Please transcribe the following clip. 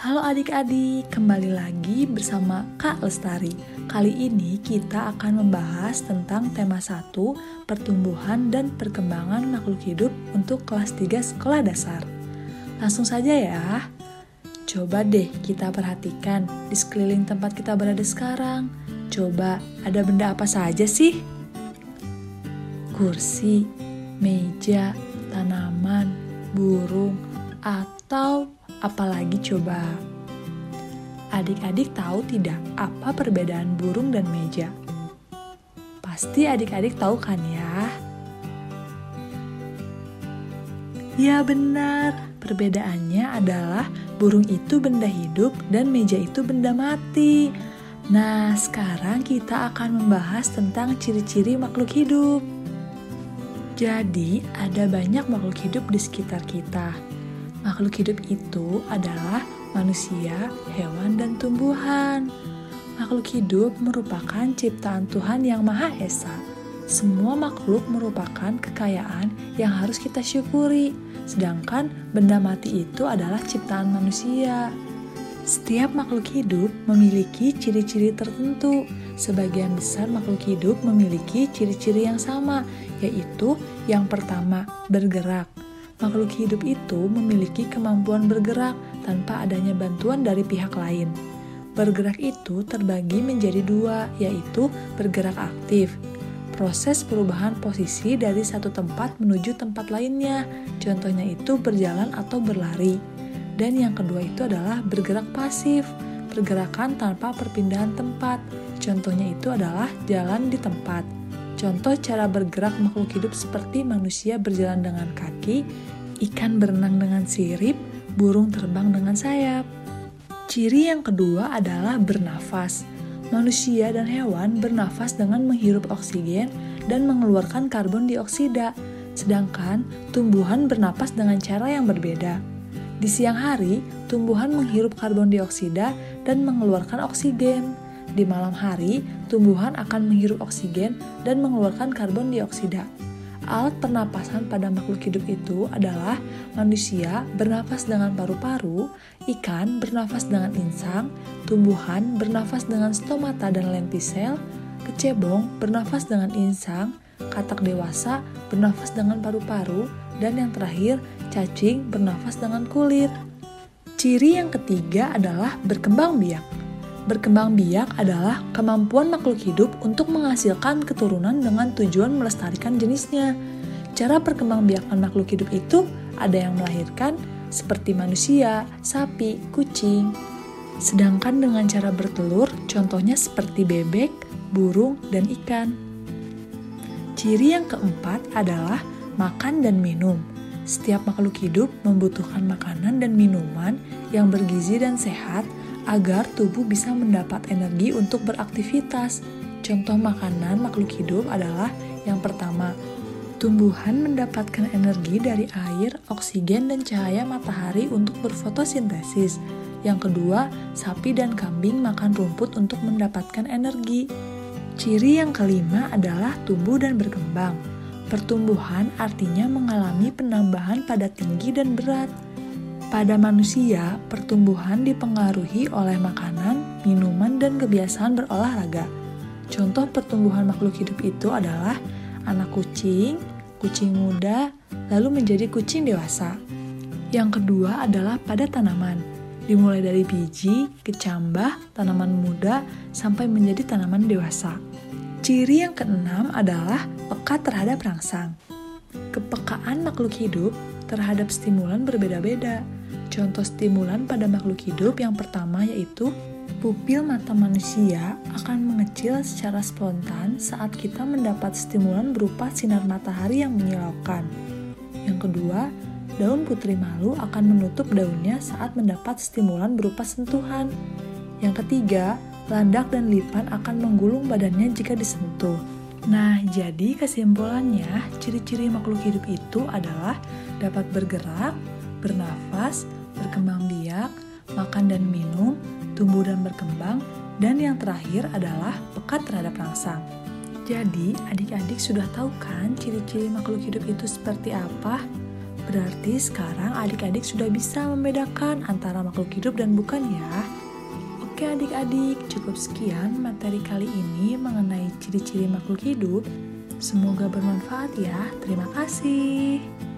Halo adik-adik, kembali lagi bersama Kak Lestari. Kali ini kita akan membahas tentang tema 1, pertumbuhan dan perkembangan makhluk hidup untuk kelas 3 sekolah dasar. Langsung saja ya. Coba deh kita perhatikan di sekeliling tempat kita berada sekarang. Coba ada benda apa saja sih? Kursi, meja, tanaman, burung, atau apalagi coba? Adik-adik tahu tidak apa perbedaan burung dan meja? Pasti adik-adik tahu kan ya? Ya benar, perbedaannya adalah burung itu benda hidup dan meja itu benda mati. Nah, sekarang kita akan membahas tentang ciri-ciri makhluk hidup. Jadi, ada banyak makhluk hidup di sekitar kita. Makhluk hidup itu adalah manusia, hewan, dan tumbuhan. Makhluk hidup merupakan ciptaan Tuhan yang Maha Esa. Semua makhluk merupakan kekayaan yang harus kita syukuri, sedangkan benda mati itu adalah ciptaan manusia. Setiap makhluk hidup memiliki ciri-ciri tertentu. Sebagian besar makhluk hidup memiliki ciri-ciri yang sama, yaitu yang pertama, bergerak makhluk hidup itu memiliki kemampuan bergerak tanpa adanya bantuan dari pihak lain. Bergerak itu terbagi menjadi dua, yaitu bergerak aktif. Proses perubahan posisi dari satu tempat menuju tempat lainnya, contohnya itu berjalan atau berlari. Dan yang kedua itu adalah bergerak pasif, pergerakan tanpa perpindahan tempat, contohnya itu adalah jalan di tempat. Contoh cara bergerak makhluk hidup seperti manusia berjalan dengan kaki, ikan berenang dengan sirip, burung terbang dengan sayap. Ciri yang kedua adalah bernafas. Manusia dan hewan bernafas dengan menghirup oksigen dan mengeluarkan karbon dioksida, sedangkan tumbuhan bernapas dengan cara yang berbeda. Di siang hari, tumbuhan menghirup karbon dioksida dan mengeluarkan oksigen. Di malam hari, tumbuhan akan menghirup oksigen dan mengeluarkan karbon dioksida. Alat pernapasan pada makhluk hidup itu adalah manusia bernafas dengan paru-paru, ikan bernafas dengan insang, tumbuhan bernafas dengan stomata dan lentisel, kecebong bernafas dengan insang, katak dewasa bernafas dengan paru-paru, dan yang terakhir, cacing bernafas dengan kulit. Ciri yang ketiga adalah berkembang biak. Berkembang biak adalah kemampuan makhluk hidup untuk menghasilkan keturunan dengan tujuan melestarikan jenisnya. Cara perkembangbiakan makhluk hidup itu ada yang melahirkan seperti manusia, sapi, kucing. Sedangkan dengan cara bertelur, contohnya seperti bebek, burung, dan ikan. Ciri yang keempat adalah makan dan minum. Setiap makhluk hidup membutuhkan makanan dan minuman yang bergizi dan sehat agar tubuh bisa mendapat energi untuk beraktivitas. Contoh makanan makhluk hidup adalah yang pertama, tumbuhan mendapatkan energi dari air, oksigen, dan cahaya matahari untuk berfotosintesis. Yang kedua, sapi dan kambing makan rumput untuk mendapatkan energi. Ciri yang kelima adalah tumbuh dan berkembang. Pertumbuhan artinya mengalami penambahan pada tinggi dan berat. Pada manusia, pertumbuhan dipengaruhi oleh makanan, minuman, dan kebiasaan berolahraga. Contoh pertumbuhan makhluk hidup itu adalah anak kucing, kucing muda, lalu menjadi kucing dewasa. Yang kedua adalah pada tanaman, dimulai dari biji, kecambah, tanaman muda, sampai menjadi tanaman dewasa. Ciri yang keenam adalah peka terhadap rangsang. Kepekaan makhluk hidup terhadap stimulan berbeda-beda. Contoh stimulan pada makhluk hidup yang pertama yaitu pupil mata manusia akan mengecil secara spontan saat kita mendapat stimulan berupa sinar matahari yang menyilaukan. Yang kedua, daun putri malu akan menutup daunnya saat mendapat stimulan berupa sentuhan. Yang ketiga, landak dan lipan akan menggulung badannya jika disentuh. Nah, jadi kesimpulannya, ciri-ciri makhluk hidup itu adalah dapat bergerak, bernafas, berkembang biak, makan dan minum, tumbuh dan berkembang, dan yang terakhir adalah pekat terhadap rangsang. Jadi, adik-adik sudah tahu kan ciri-ciri makhluk hidup itu seperti apa? Berarti sekarang adik-adik sudah bisa membedakan antara makhluk hidup dan bukan ya. Oke adik-adik, cukup sekian materi kali ini mengenai ciri-ciri makhluk hidup. Semoga bermanfaat ya. Terima kasih.